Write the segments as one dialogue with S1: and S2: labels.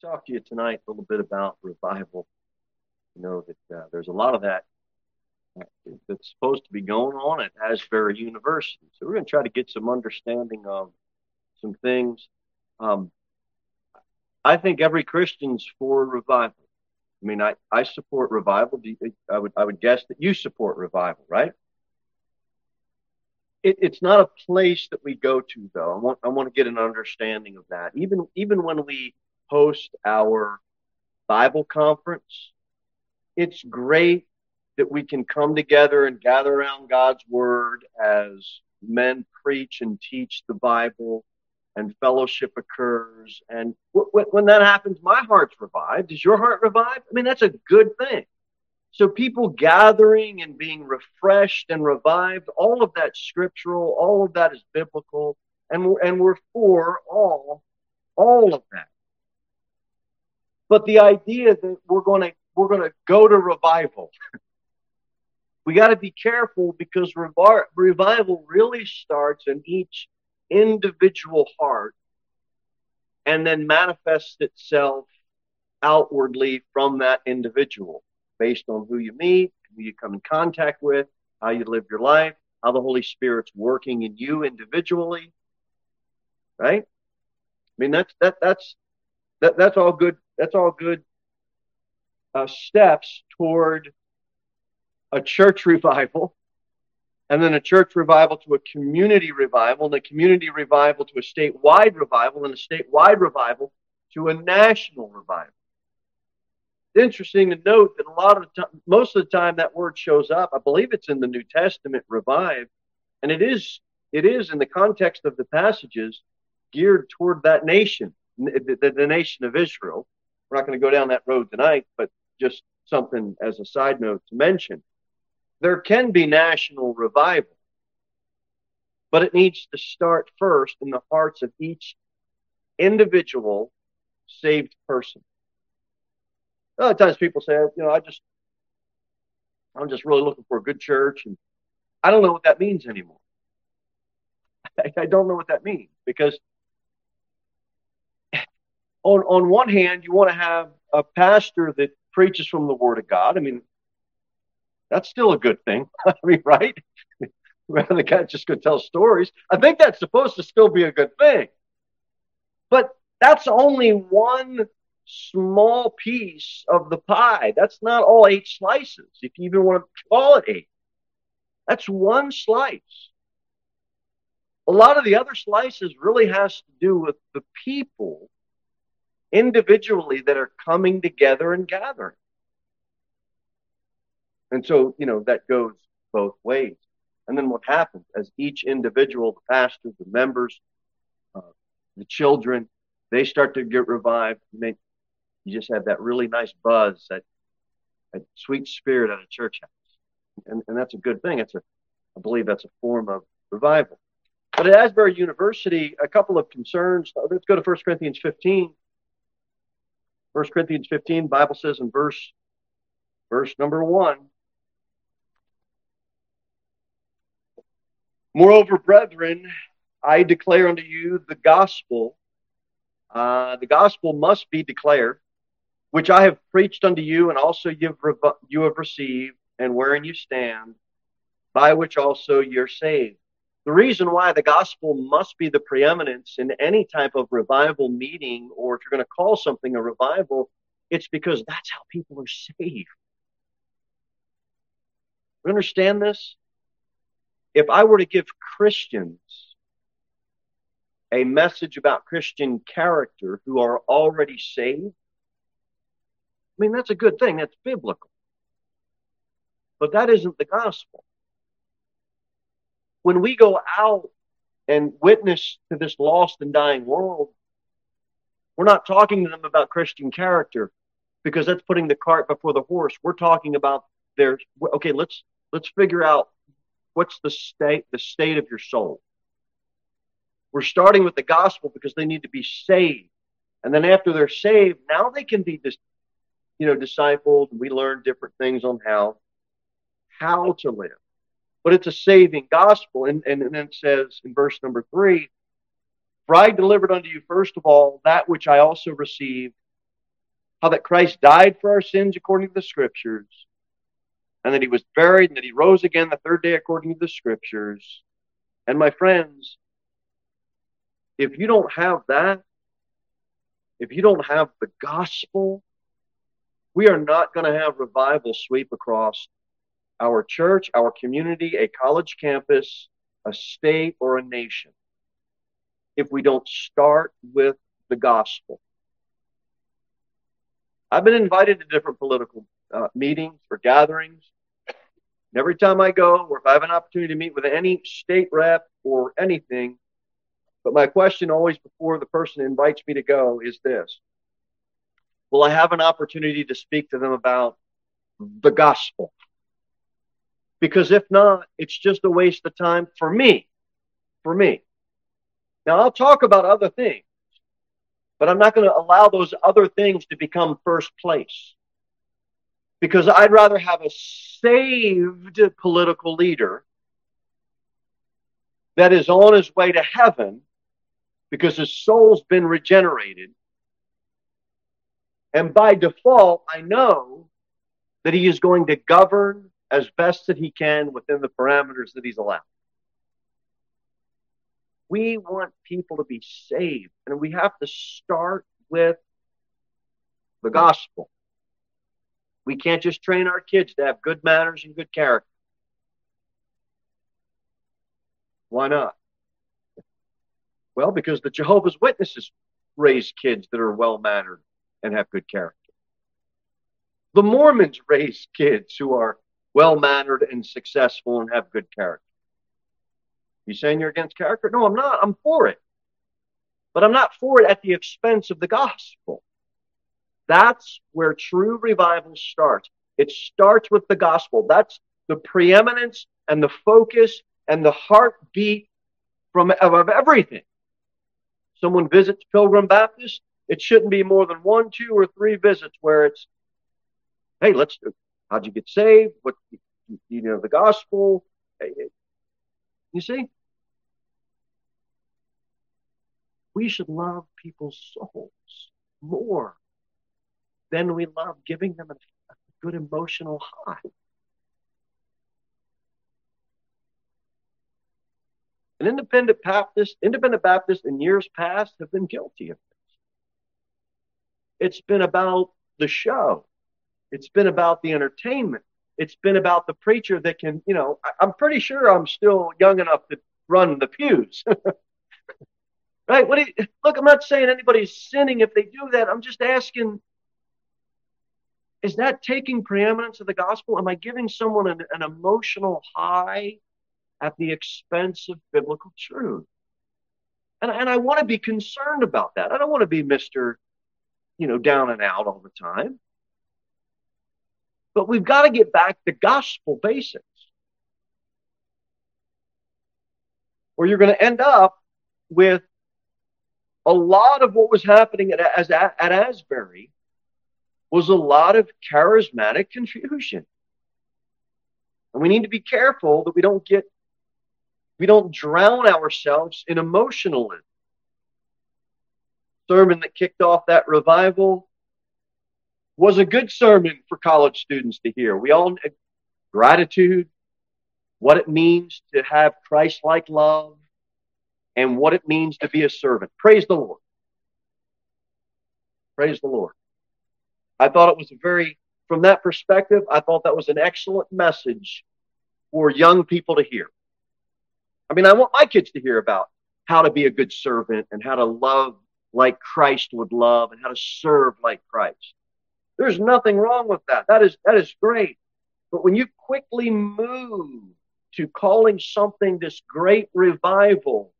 S1: talk to you tonight a little bit about revival. You know that uh, there's a lot of that uh, that's supposed to be going on at Asbury University. So we're going to try to get some understanding of some things. Um, I think every Christian's for revival. I mean, I, I support revival. I would I would guess that you support revival, right? It, it's not a place that we go to, though. I want I want to get an understanding of that. Even even when we host our Bible conference, it's great that we can come together and gather around God's Word as men preach and teach the Bible and fellowship occurs. And w- w- when that happens, my heart's revived. Is your heart revived? I mean, that's a good thing. So people gathering and being refreshed and revived, all of that scriptural, all of that is biblical, and we're, and we're for all, all of that. But the idea that we're going to we're going to go to revival, we got to be careful because revi- revival really starts in each individual heart and then manifests itself outwardly from that individual based on who you meet, who you come in contact with, how you live your life, how the Holy Spirit's working in you individually. Right? I mean that's that that's that that's all good that's all good uh, steps toward a church revival and then a church revival to a community revival, and a community revival to a statewide revival, and a statewide revival to a national revival. It's interesting to note that a lot of the time, most of the time that word shows up, I believe it's in the New Testament, revive, and it is it is in the context of the passages geared toward that nation, the, the, the nation of Israel. We're not going to go down that road tonight, but just something as a side note to mention there can be national revival, but it needs to start first in the hearts of each individual saved person. A lot of times people say, you know, I just, I'm just really looking for a good church, and I don't know what that means anymore. I don't know what that means because on on one hand, you want to have a pastor that preaches from the Word of God. I mean, that's still a good thing. I mean, right? Rather the guy just going to tell stories. I think that's supposed to still be a good thing. But that's only one small piece of the pie. That's not all eight slices, if you even want to call it eight. That's one slice. A lot of the other slices really has to do with the people individually that are coming together and gathering. And so, you know, that goes both ways. And then what happens as each individual, the pastor, the members, uh, the children, they start to get revived. And they, you just have that really nice buzz, that, that sweet spirit at a church house. And, and that's a good thing. It's a, I believe that's a form of revival. But at Asbury University, a couple of concerns. Let's go to 1 Corinthians 15. 1 Corinthians 15, Bible says in verse verse number 1, Moreover, brethren, I declare unto you the gospel. Uh, the gospel must be declared, which I have preached unto you, and also you have, re- you have received, and wherein you stand, by which also you're saved. The reason why the gospel must be the preeminence in any type of revival meeting, or if you're going to call something a revival, it's because that's how people are saved. You understand this? if I were to give Christians a message about Christian character who are already saved, I mean, that's a good thing. That's biblical. But that isn't the gospel. When we go out and witness to this lost and dying world, we're not talking to them about Christian character because that's putting the cart before the horse. We're talking about their okay, let's let's figure out what's the state the state of your soul. We're starting with the gospel because they need to be saved. And then after they're saved now they can be you know discipled and we learn different things on how how to live but it's a saving gospel and, and, and then it says in verse number three for i delivered unto you first of all that which i also received how that Christ died for our sins according to the scriptures, and that he was buried and that he rose again the third day according to the scriptures. And my friends, if you don't have that, if you don't have the gospel, we are not going to have revival sweep across our church, our community, a college campus, a state, or a nation if we don't start with the gospel. I've been invited to different political uh, meetings or gatherings. And every time I go, or if I have an opportunity to meet with any state rep or anything, but my question always before the person invites me to go is this Will I have an opportunity to speak to them about the gospel? Because if not, it's just a waste of time for me. For me. Now, I'll talk about other things, but I'm not going to allow those other things to become first place. Because I'd rather have a saved political leader that is on his way to heaven because his soul's been regenerated. And by default, I know that he is going to govern as best that he can within the parameters that he's allowed. We want people to be saved, and we have to start with the gospel. We can't just train our kids to have good manners and good character. Why not? Well, because the Jehovah's Witnesses raise kids that are well mannered and have good character. The Mormons raise kids who are well mannered and successful and have good character. You saying you're against character? No, I'm not. I'm for it. But I'm not for it at the expense of the gospel. That's where true revival starts. It starts with the gospel. That's the preeminence and the focus and the heartbeat from of everything someone visits Pilgrim Baptist, it shouldn't be more than one, two, or three visits where it's, hey, let's, how'd you get saved? What, do you know, the gospel. Eh, eh, you see? We should love people's souls more than we love giving them a, good emotional high. And independent Baptists, independent Baptists in years past have been guilty of this. It's been about the show. It's been about the entertainment. It's been about the preacher that can, you know, I, am pretty sure I'm still young enough to run the pews. right? What do you, look, I'm not saying anybody's sinning if they do that. I'm just asking, is that taking preeminence of the gospel? Am I giving someone an, an emotional high at the expense of biblical truth. And, and I want to be concerned about that. I don't want to be Mr. You know, down and out all the time. But we've got to get back to gospel basics. Or you're going to end up with a lot of what was happening at, at, at Asbury was a lot of charismatic confusion. And we need to be careful that we don't get we don't drown ourselves in emotionalism. Sermon that kicked off that revival was a good sermon for college students to hear. We all gratitude, what it means to have Christ-like love, and what it means to be a servant. Praise the Lord. Praise the Lord. I thought it was a very, from that perspective, I thought that was an excellent message for young people to hear. I mean, I want my kids to hear about how to be a good servant and how to love like Christ would love and how to serve like Christ. There's nothing wrong with that. That is, that is great. But when you quickly move to calling something this great revival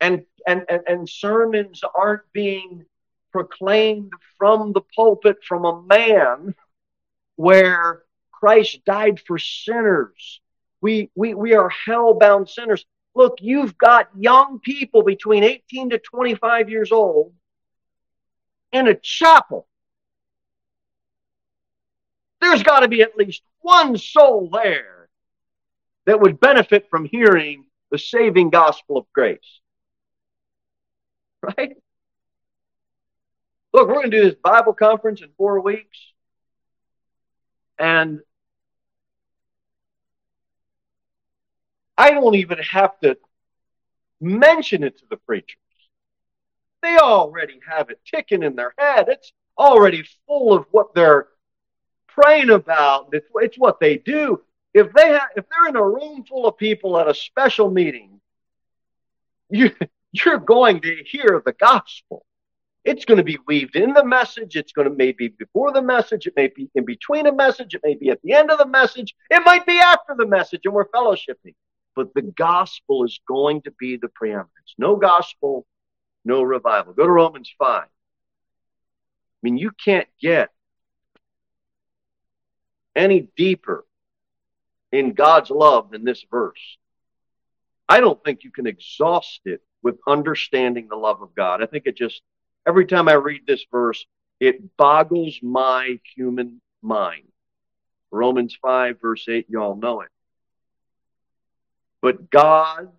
S1: and, and, and, and sermons aren't being proclaimed from the pulpit from a man where Christ died for sinners we, we, we are hell-bound sinners. Look, you've got young people between 18 to 25 years old in a chapel. There's got to be at least one soul there that would benefit from hearing the saving gospel of grace. Right? look, we're going to do this Bible conference in four weeks. And I don't even have to mention it to the preachers. They already have it ticking in their head. It's already full of what they're praying about. It's, it's what they do. If they have, if they're in a room full of people at a special meeting, you you're going to hear the gospel. It's going to be weaved in the message. It's going to maybe before the message. It may be in between a message. It may be at the end of the message. It might be after the message, and we're fellowshipping. But the gospel is going to be the preeminence. No gospel, no revival. Go to Romans 5. I mean, you can't get any deeper in God's love than this verse. I don't think you can exhaust it with understanding the love of God. I think it just, every time I read this verse, it boggles my human mind. Romans 5, verse 8, y'all know it. But God,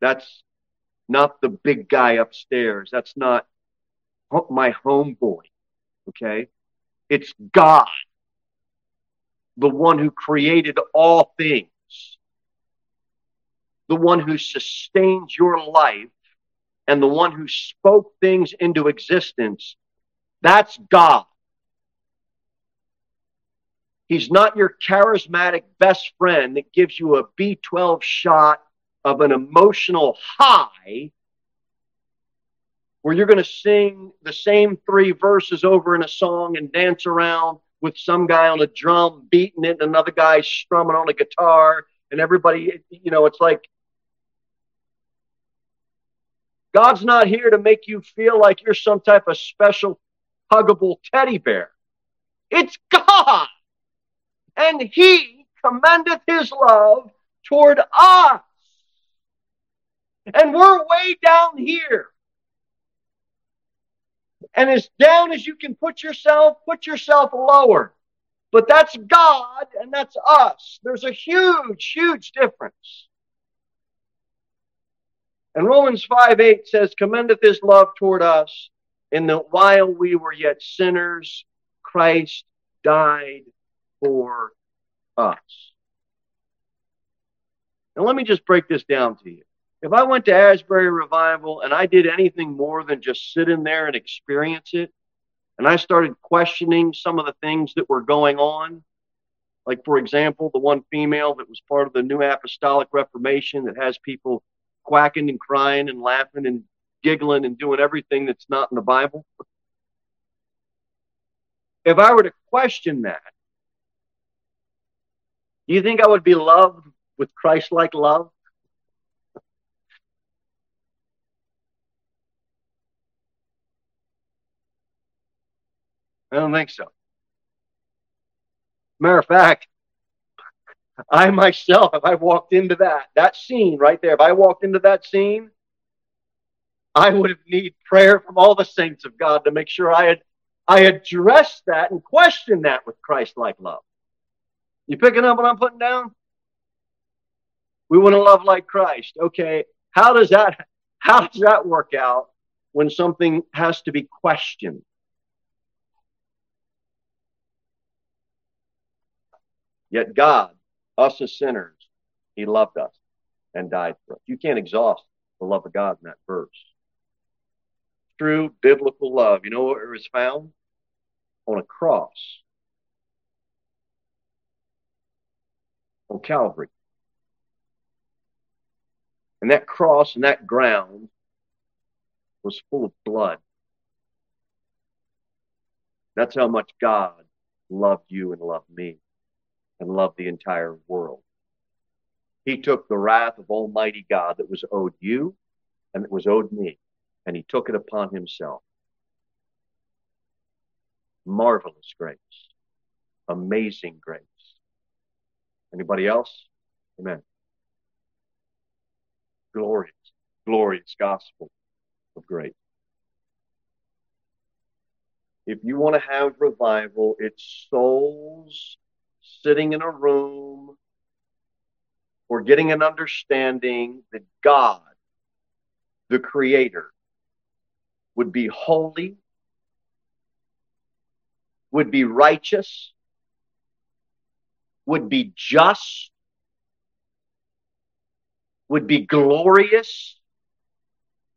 S1: that's not the big guy upstairs. That's not my homeboy. Okay. It's God, the one who created all things, the one who sustains your life, and the one who spoke things into existence. That's God. He's not your charismatic best friend that gives you a B12 shot of an emotional high where you're going to sing the same three verses over in a song and dance around with some guy on a drum beating it and another guy strumming on a guitar and everybody, you know, it's like God's not here to make you feel like you're some type of special huggable teddy bear. It's God. And he commendeth his love toward us. And we're way down here. And as down as you can put yourself, put yourself lower. But that's God and that's us. There's a huge, huge difference. And Romans 5 8 says, Commendeth his love toward us, in that while we were yet sinners, Christ died for us. Now, let me just break this down to you. If I went to Asbury Revival and I did anything more than just sit in there and experience it, and I started questioning some of the things that were going on, like, for example, the one female that was part of the New Apostolic Reformation that has people quacking and crying and laughing and giggling and doing everything that's not in the Bible. If I were to question that, do you think I would be loved with Christ like love? I don't think so. Matter of fact, I myself, if I walked into that, that scene right there, if I walked into that scene, I would have need prayer from all the saints of God to make sure I had I addressed that and questioned that with Christ like love. You picking up what I'm putting down? We want to love like Christ. Okay. How does that how does that work out when something has to be questioned? Yet God, us as sinners, He loved us and died for us. You can't exhaust the love of God in that verse. True biblical love, you know where it was found? On a cross. On Calvary. And that cross and that ground was full of blood. That's how much God loved you and loved me and loved the entire world. He took the wrath of Almighty God that was owed you and that was owed me, and he took it upon himself. Marvelous grace. Amazing grace. Anybody else? Amen. Glorious, glorious gospel of grace. If you want to have revival, it's souls sitting in a room or getting an understanding that God, the Creator, would be holy, would be righteous, would be just, would be glorious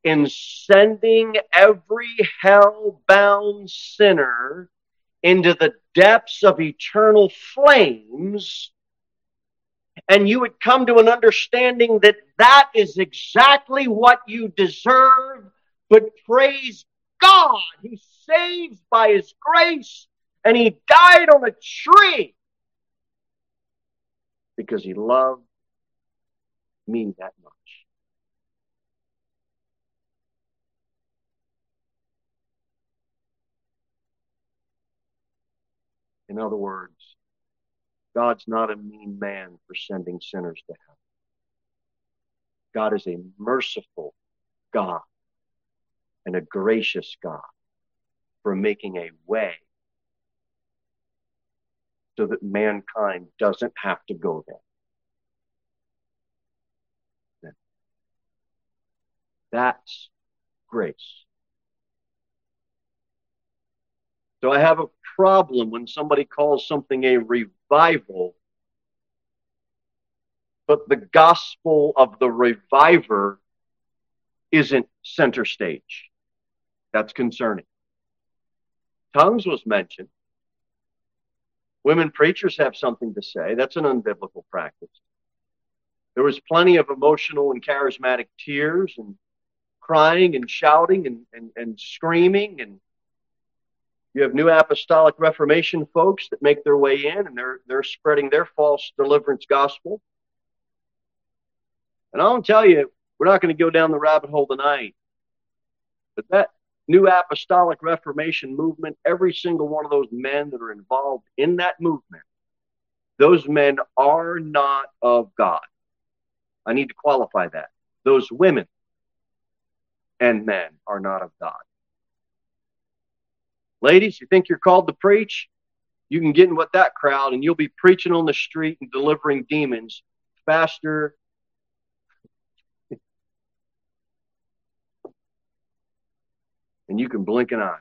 S1: in sending every hell bound sinner into the depths of eternal flames. And you would come to an understanding that that is exactly what you deserve. But praise God, He saves by His grace and He died on a tree because He loved me that much. In other words, God's not a mean man for sending sinners to hell. God is a merciful God and a gracious God for making a way so that mankind doesn't have to go there. That's grace. So I have a problem when somebody calls something a revival, but the gospel of the reviver isn't center stage. That's concerning. Tongues was mentioned. Women preachers have something to say. That's an unbiblical practice. There was plenty of emotional and charismatic tears and crying and shouting and, and, and screaming and you have new apostolic reformation folks that make their way in and they're they're spreading their false deliverance gospel. And I'll tell you, we're not going to go down the rabbit hole tonight. But that new apostolic reformation movement, every single one of those men that are involved in that movement, those men are not of God. I need to qualify that. Those women and men are not of God. Ladies, you think you're called to preach? You can get in with that crowd and you'll be preaching on the street and delivering demons faster. and you can blink an eye.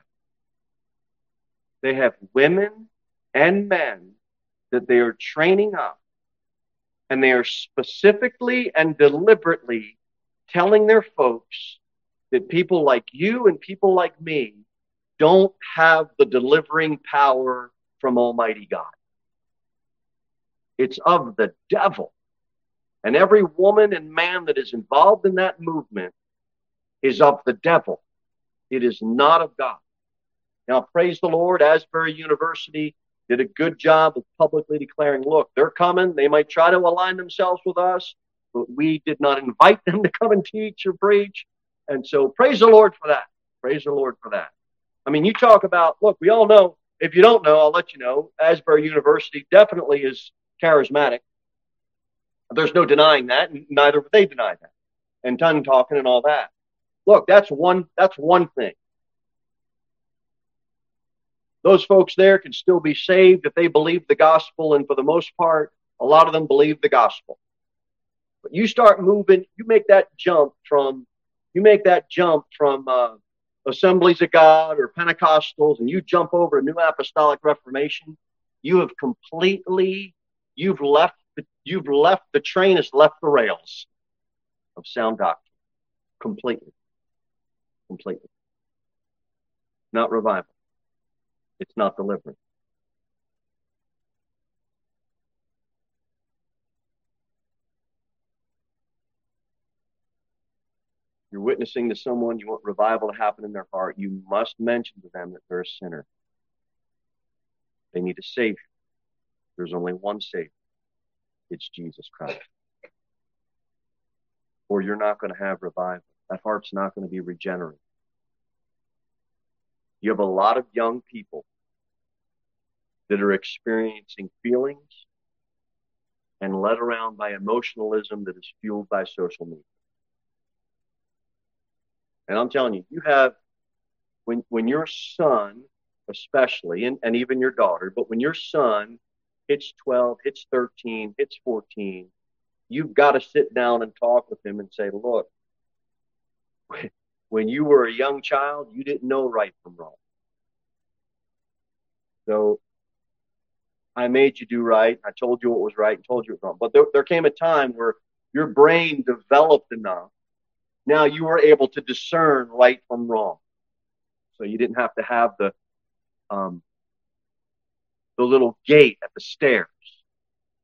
S1: They have women and men that they are training up, and they are specifically and deliberately telling their folks that people like you and people like me don't have the delivering power from Almighty God. It's of the devil. And every woman and man that is involved in that movement is of the devil. It is not of God. Now, praise the Lord, Asbury University did a good job of publicly declaring, look, they're coming. They might try to align themselves with us, but we did not invite them to come and teach or preach. And so praise the Lord for that. Praise the Lord for that. I mean, you talk about, look, we all know, if you don't know, I'll let you know, Asbury University definitely is charismatic. There's no denying that, and neither would they deny that. And tongue talking and all that. Look, that's one that's one thing. Those folks there can still be saved if they believe the gospel, and for the most part, a lot of them believe the gospel. But you start moving, you make that jump from you make that jump from uh, Assemblies of God or Pentecostals and you jump over a New Apostolic Reformation, you have completely you've left you've left the train has left the rails of sound doctrine completely, completely. Not revival. It's not deliverance. You're witnessing to someone, you want revival to happen in their heart, you must mention to them that they're a sinner. They need a Savior. There's only one Savior. It's Jesus Christ. Or you're not going to have revival. That heart's not going to be regenerated. You have a lot of young people that are experiencing feelings and led around by emotionalism that is fueled by social media. And I'm telling you, you have when when your son, especially, and, and even your daughter, but when your son hits 12, hits 13, hits 14, you've got to sit down and talk with him and say, look, when you were a young child, you didn't know right from wrong. So I made you do right. I told you what was right and told you what was wrong. But there, there came a time where your brain developed enough. Now you were able to discern right from wrong. So you didn't have to have the um, the little gate at the stairs.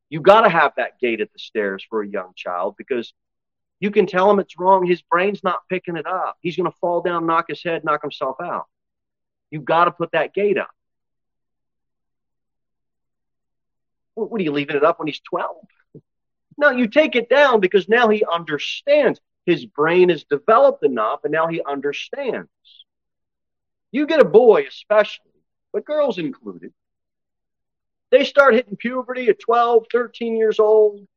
S1: You got to have that gate at the stairs for a young child because you can tell him it's wrong. His brain's not picking it up. He's going to fall down, knock his head, knock himself out. You've got to put that gate up. What are you leaving it up when he's 12? No, you take it down because now he understands. His brain is developed enough and now he understands. You get a boy, especially, but girls included, they start hitting puberty at 12, 13 years old.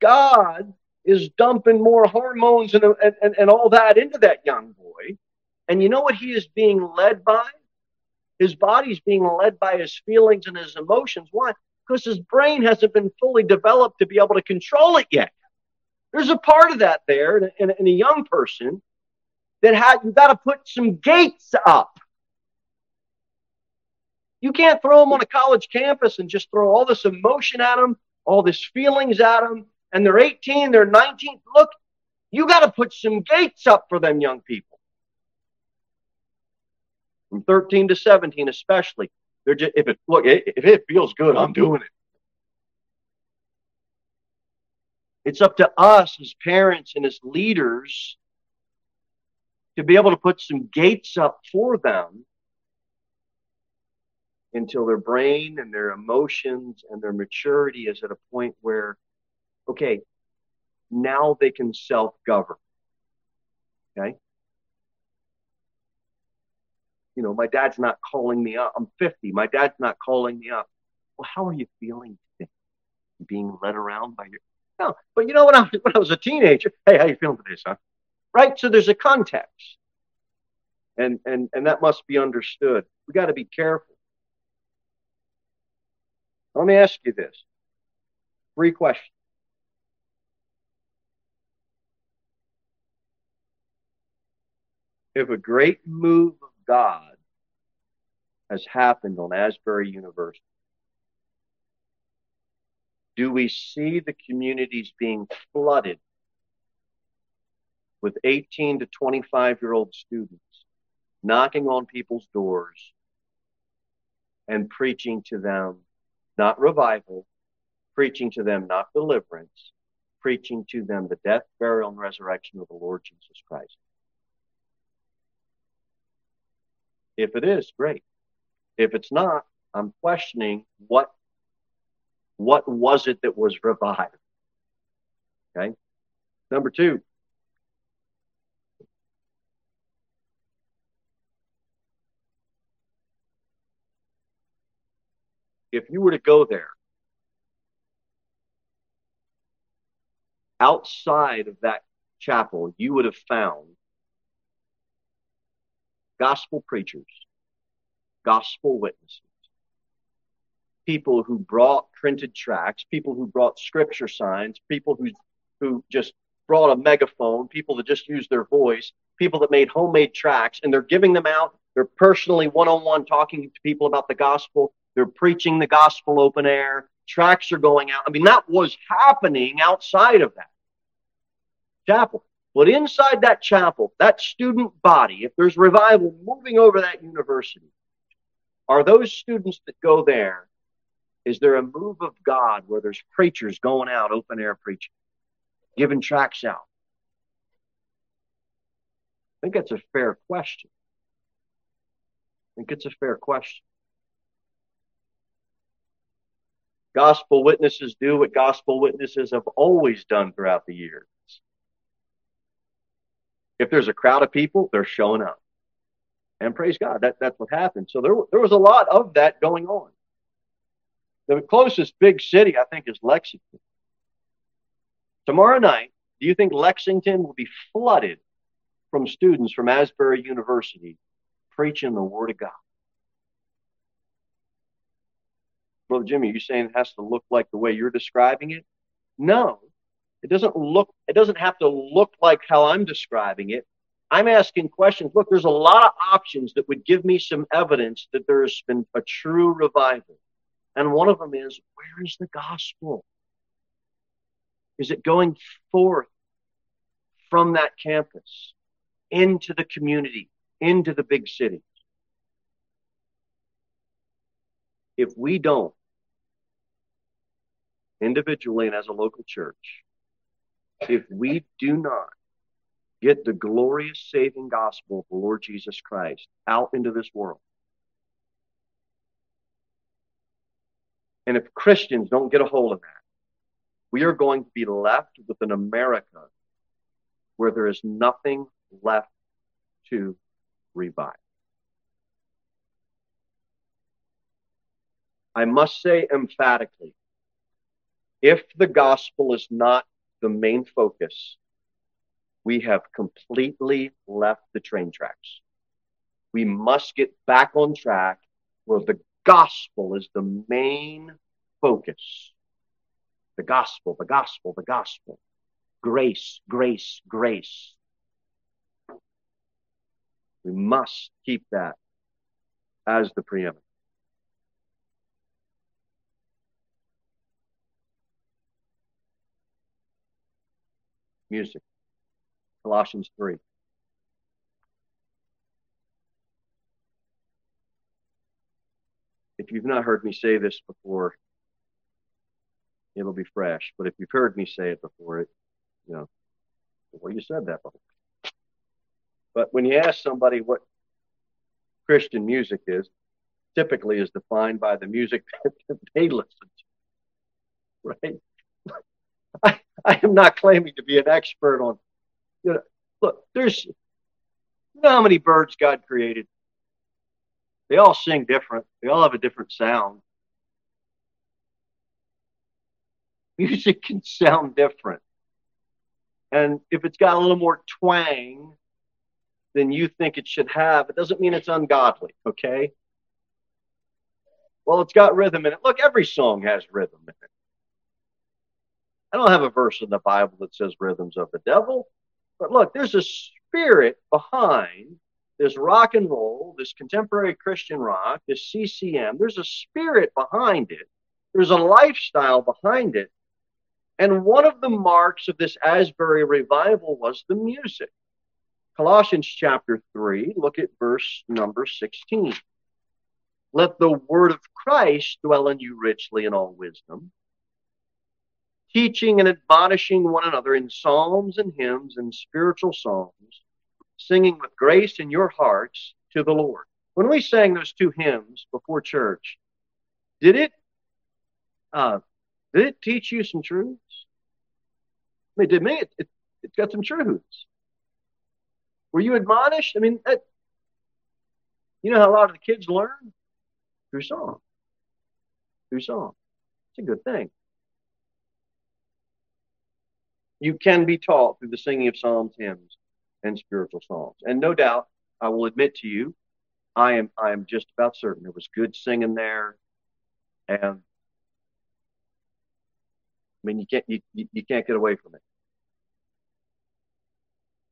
S1: God is dumping more hormones and, and, and all that into that young boy. And you know what he is being led by? His body's being led by his feelings and his emotions. Why? Because his brain hasn't been fully developed to be able to control it yet. There's a part of that there in, in, a young person that had you got to put some gates up. You can't throw them on a college campus and just throw all this emotion at them, all this feelings at them, and they're 18, they're 19. Look, you got to put some gates up for them young people. From 13 to 17, especially. They're just, if it, look, if it feels good, I'm doing it. It's up to us as parents and as leaders to be able to put some gates up for them until their brain and their emotions and their maturity is at a point where, okay, now they can self govern. Okay. You know, my dad's not calling me up. I'm 50. My dad's not calling me up. Well, how are you feeling today? Being led around by your. No, but you know, when I, when I was a teenager, hey, how you feeling today, son? Right? So there's a context. And, and, and that must be understood. We got to be careful let me ask you this three questions. If a great move of God has happened on Asbury University, do we see the communities being flooded with 18 to 25 year old students knocking on people's doors and preaching to them not revival, preaching to them not deliverance, preaching to them the death, burial, and resurrection of the Lord Jesus Christ. If it is, great. If it's not, I'm questioning what what was it that was revived? Okay. Number two, if you were to go there, outside of that chapel, you would have found gospel preachers, gospel witnesses, people who brought printed tracts, people who brought scripture signs, people who who just brought a megaphone, people that just used their voice, people that made homemade tracts, and they're giving them out. They're personally one on one talking to people about the gospel. They're preaching the gospel open air. Tracts are going out. I mean, that was happening outside of that chapel. But inside that chapel, that student body, if there's revival moving over that university, are those students that go there, is there a move of God where there's preachers going out, open air preaching, giving tracts out? I think that's a fair question. I think it's a fair question. Gospel witnesses do what gospel witnesses have always done throughout the years. If there's a crowd of people, they're showing up. And praise God, that, that's what happened. So there, there was a lot of that going on. The closest big city, I think, is Lexington. Tomorrow night, do you think Lexington will be flooded from students from Asbury University preaching the Word of God? Brother Jimmy, are you saying it has to look like the way you're describing it? No. It doesn't look it doesn't have to look like how I'm describing it. I'm asking questions. Look, there's a lot of options that would give me some evidence that there's been a true revival. And one of them is where is the gospel? Is it going forth from that campus into the community, into the big cities? If we don't, individually and as a local church, if we do not get the glorious saving gospel of the Lord Jesus Christ out into this world, and if Christians don't get a hold of that, we are going to be left with an America where there is nothing left to revive. I must say emphatically if the gospel is not the main focus, we have completely left the train tracks. We must get back on track where the gospel is the main focus. The gospel, the gospel, the gospel. Grace, grace, grace. We must keep that as the preeminent. music. Colossians 3. If you've not heard me say this before, it'll be fresh. But if you've heard me say it before, it, you know, well, you said that before. But when you ask somebody what Christian music is, typically is defined by the music that they listen to, right? I, I am not claiming to be an expert on, you know, look, there's, you know how many birds God created? They all sing different. They all have a different sound. Music can sound different. And if it's got a little more twang than you think it should have, it doesn't mean it's ungodly, okay? Well, it's got rhythm in it. Look, every song has rhythm in it. I don't have a verse in the Bible that says rhythms of the devil, but look, there's a spirit behind this rock and roll, this contemporary Christian rock, this CCM. There's a spirit behind it. There's a lifestyle behind it. And one of the marks of this Asbury revival was the music. Colossians chapter 3, look at verse number 16. Let the word of Christ dwell in you richly in all wisdom teaching and admonishing one another in psalms and hymns and spiritual songs, singing with grace in your hearts to the Lord. When we sang those two hymns before church, did it uh, did it teach you some truths? I mean, did me it, it, it got some truths. Were you admonished? I mean, that, you know how a lot of the kids learn through song. Through song. It's a good thing you can be taught through the singing of psalms, hymns, and spiritual songs. And no doubt, I will admit to you, I am I am just about certain there was good singing there, and I mean you can't you, you can't get away from it.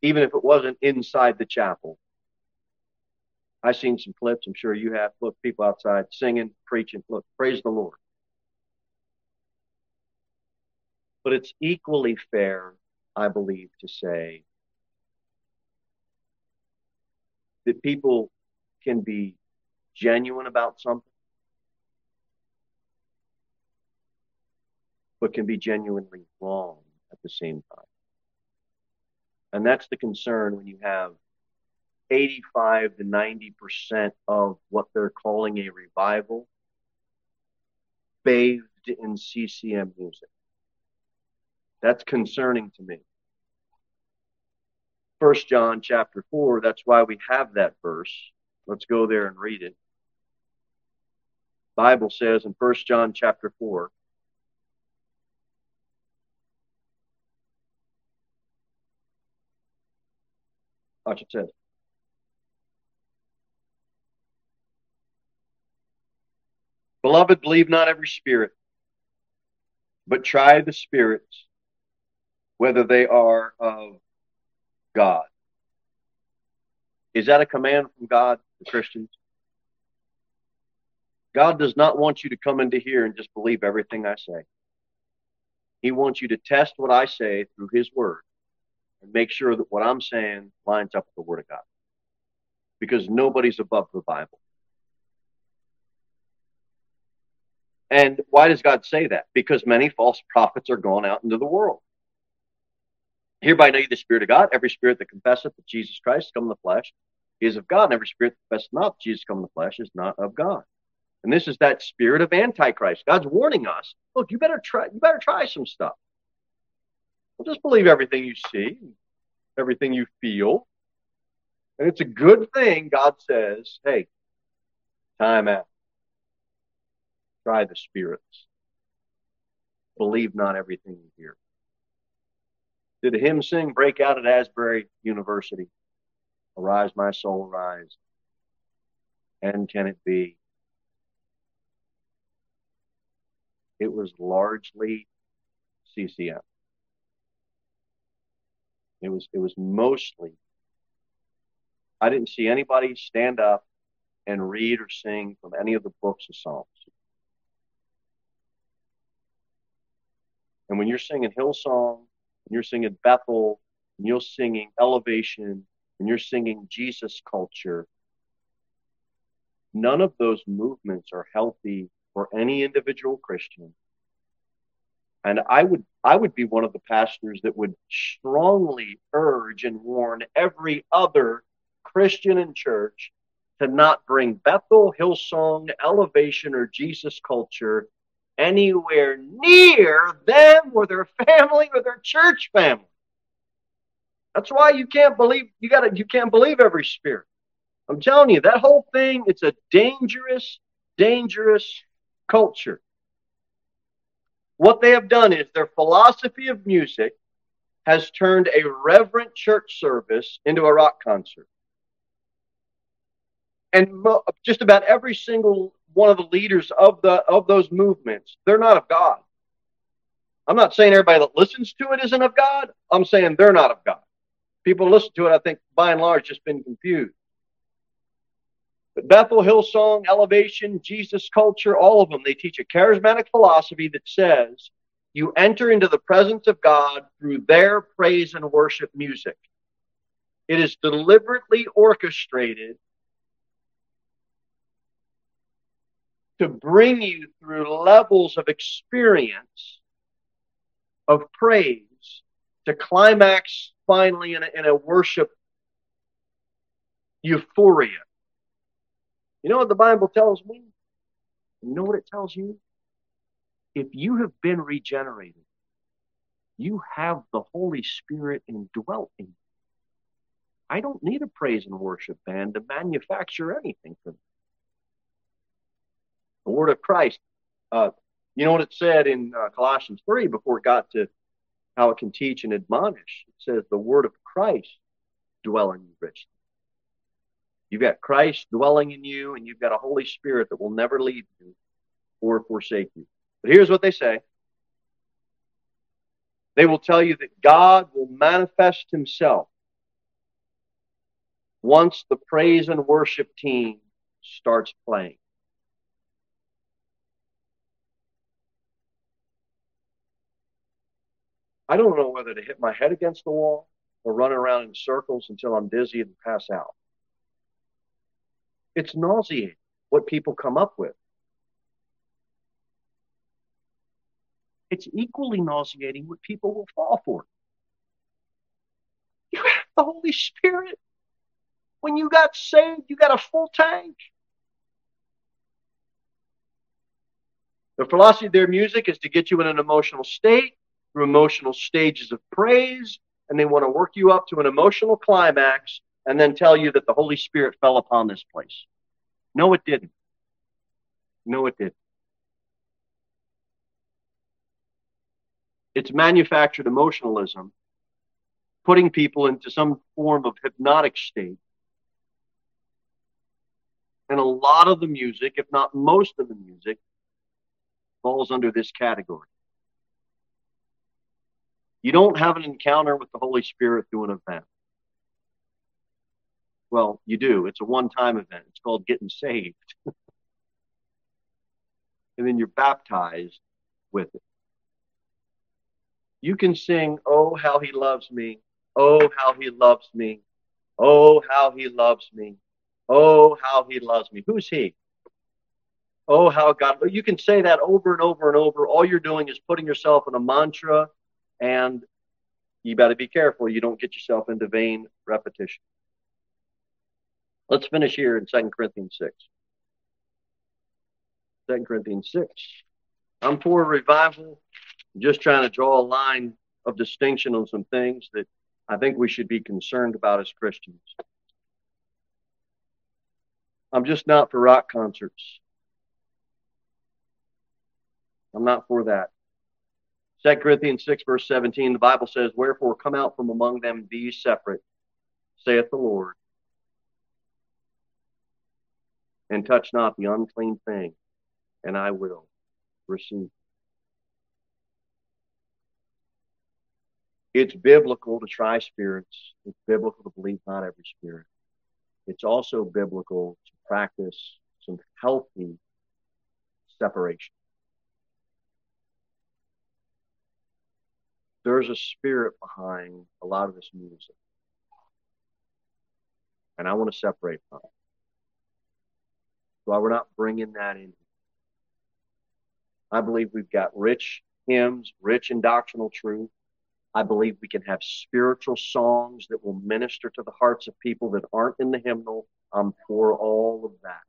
S1: Even if it wasn't inside the chapel. I've seen some clips, I'm sure you have. Look, people outside singing, preaching. Look, praise the Lord. But it's equally fair, I believe, to say that people can be genuine about something, but can be genuinely wrong at the same time. And that's the concern when you have 85 to 90% of what they're calling a revival bathed in CCM music. That's concerning to me. First John chapter 4, that's why we have that verse. Let's go there and read it. Bible says in First John chapter 4, Watch it says. Beloved, believe not every spirit, but try the spirits whether they are of God. Is that a command from God to Christians? God does not want you to come into here and just believe everything I say. He wants you to test what I say through His Word and make sure that what I'm saying lines up with the Word of God. Because nobody's above the Bible. And why does God say that? Because many false prophets are gone out into the world. Hereby know you the Spirit of God. Every spirit that confesseth that Jesus Christ come in the flesh is of God, and every spirit that confesseth not Jesus come in the flesh is not of God. And this is that spirit of Antichrist. God's warning us. Look, you better try. You better try some stuff. Don't just believe everything you see, everything you feel. And it's a good thing. God says, "Hey, time out. Try the spirits. Believe not everything you hear." Did the hymn sing break out at Asbury University? Arise, my soul, rise. And can it be it was largely CCM. It was it was mostly. I didn't see anybody stand up and read or sing from any of the books of Psalms. And when you're singing Hillsong, when you're singing Bethel, and you're singing Elevation, and you're singing Jesus culture, none of those movements are healthy for any individual Christian. And I would I would be one of the pastors that would strongly urge and warn every other Christian in church to not bring Bethel, Hillsong, Elevation, or Jesus culture anywhere near them or their family or their church family. That's why you can't believe you gotta you can't believe every spirit. I'm telling you, that whole thing, it's a dangerous, dangerous culture. What they have done is their philosophy of music has turned a reverent church service into a rock concert. And mo- just about every single one of the leaders of the of those movements, they're not of God. I'm not saying everybody that listens to it isn't of God. I'm saying they're not of God. People listen to it, I think, by and large, just been confused. But Bethel, Hillsong, Elevation, Jesus culture, all of them, they teach a charismatic philosophy that says you enter into the presence of God through their praise and worship music. It is deliberately orchestrated to bring you through levels of experience of praise to climax finally in a, in a worship euphoria. You know what the Bible tells me? You know what it tells you? If you have been regenerated, you have the Holy Spirit indwelt in you. I don't need a praise and worship band to manufacture anything for me. The Word of Christ. Uh, you know what it said in uh, Colossians 3 before it got to how it can teach and admonish? It says, The Word of Christ dwell in you richly. You've got Christ dwelling in you, and you've got a Holy Spirit that will never leave you or forsake you. But here's what they say they will tell you that God will manifest himself once the praise and worship team starts playing. I don't know whether to hit my head against the wall or run around in circles until I'm dizzy and pass out. It's nauseating what people come up with. It's equally nauseating what people will fall for. You have the Holy Spirit. When you got saved, you got a full tank. The philosophy of their music is to get you in an emotional state through emotional stages of praise, and they want to work you up to an emotional climax and then tell you that the Holy Spirit fell upon this place. No, it didn't. No, it didn't. It's manufactured emotionalism, putting people into some form of hypnotic state. And a lot of the music, if not most of the music, falls under this category. You don't have an encounter with the Holy Spirit through an event. Well, you do. It's a one time event. It's called getting saved. and then you're baptized with it. You can sing, Oh, how he loves me. Oh, how he loves me. Oh, how he loves me. Oh, how he loves me. Who's he? Oh, how God. You can say that over and over and over. All you're doing is putting yourself in a mantra, and you got to be careful you don't get yourself into vain repetition. Let's finish here in 2 Corinthians 6. 2 Corinthians 6. I'm for revival. I'm just trying to draw a line of distinction on some things that I think we should be concerned about as Christians. I'm just not for rock concerts. I'm not for that. 2 Corinthians 6, verse 17, the Bible says, Wherefore come out from among them, be separate, saith the Lord, and touch not the unclean thing, and I will receive. It's biblical to try spirits. It's biblical to believe not every spirit. It's also biblical to practice some healthy separation. There's a spirit behind a lot of this music. And I want to separate from it. Why we're not bringing that in. I believe we've got rich hymns, rich in doctrinal truth. I believe we can have spiritual songs that will minister to the hearts of people that aren't in the hymnal. I'm for all of that.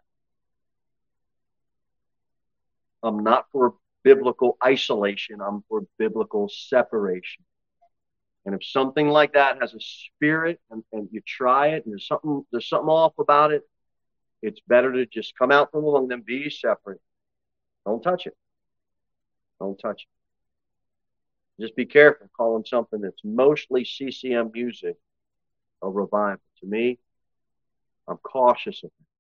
S1: I'm not for biblical isolation, I'm for biblical separation. And if something like that has a spirit and, and you try it and there's something there's something off about it, it's better to just come out from among them, be separate. Don't touch it. Don't touch it. Just be careful calling something that's mostly CCM music a revival. To me, I'm cautious of it.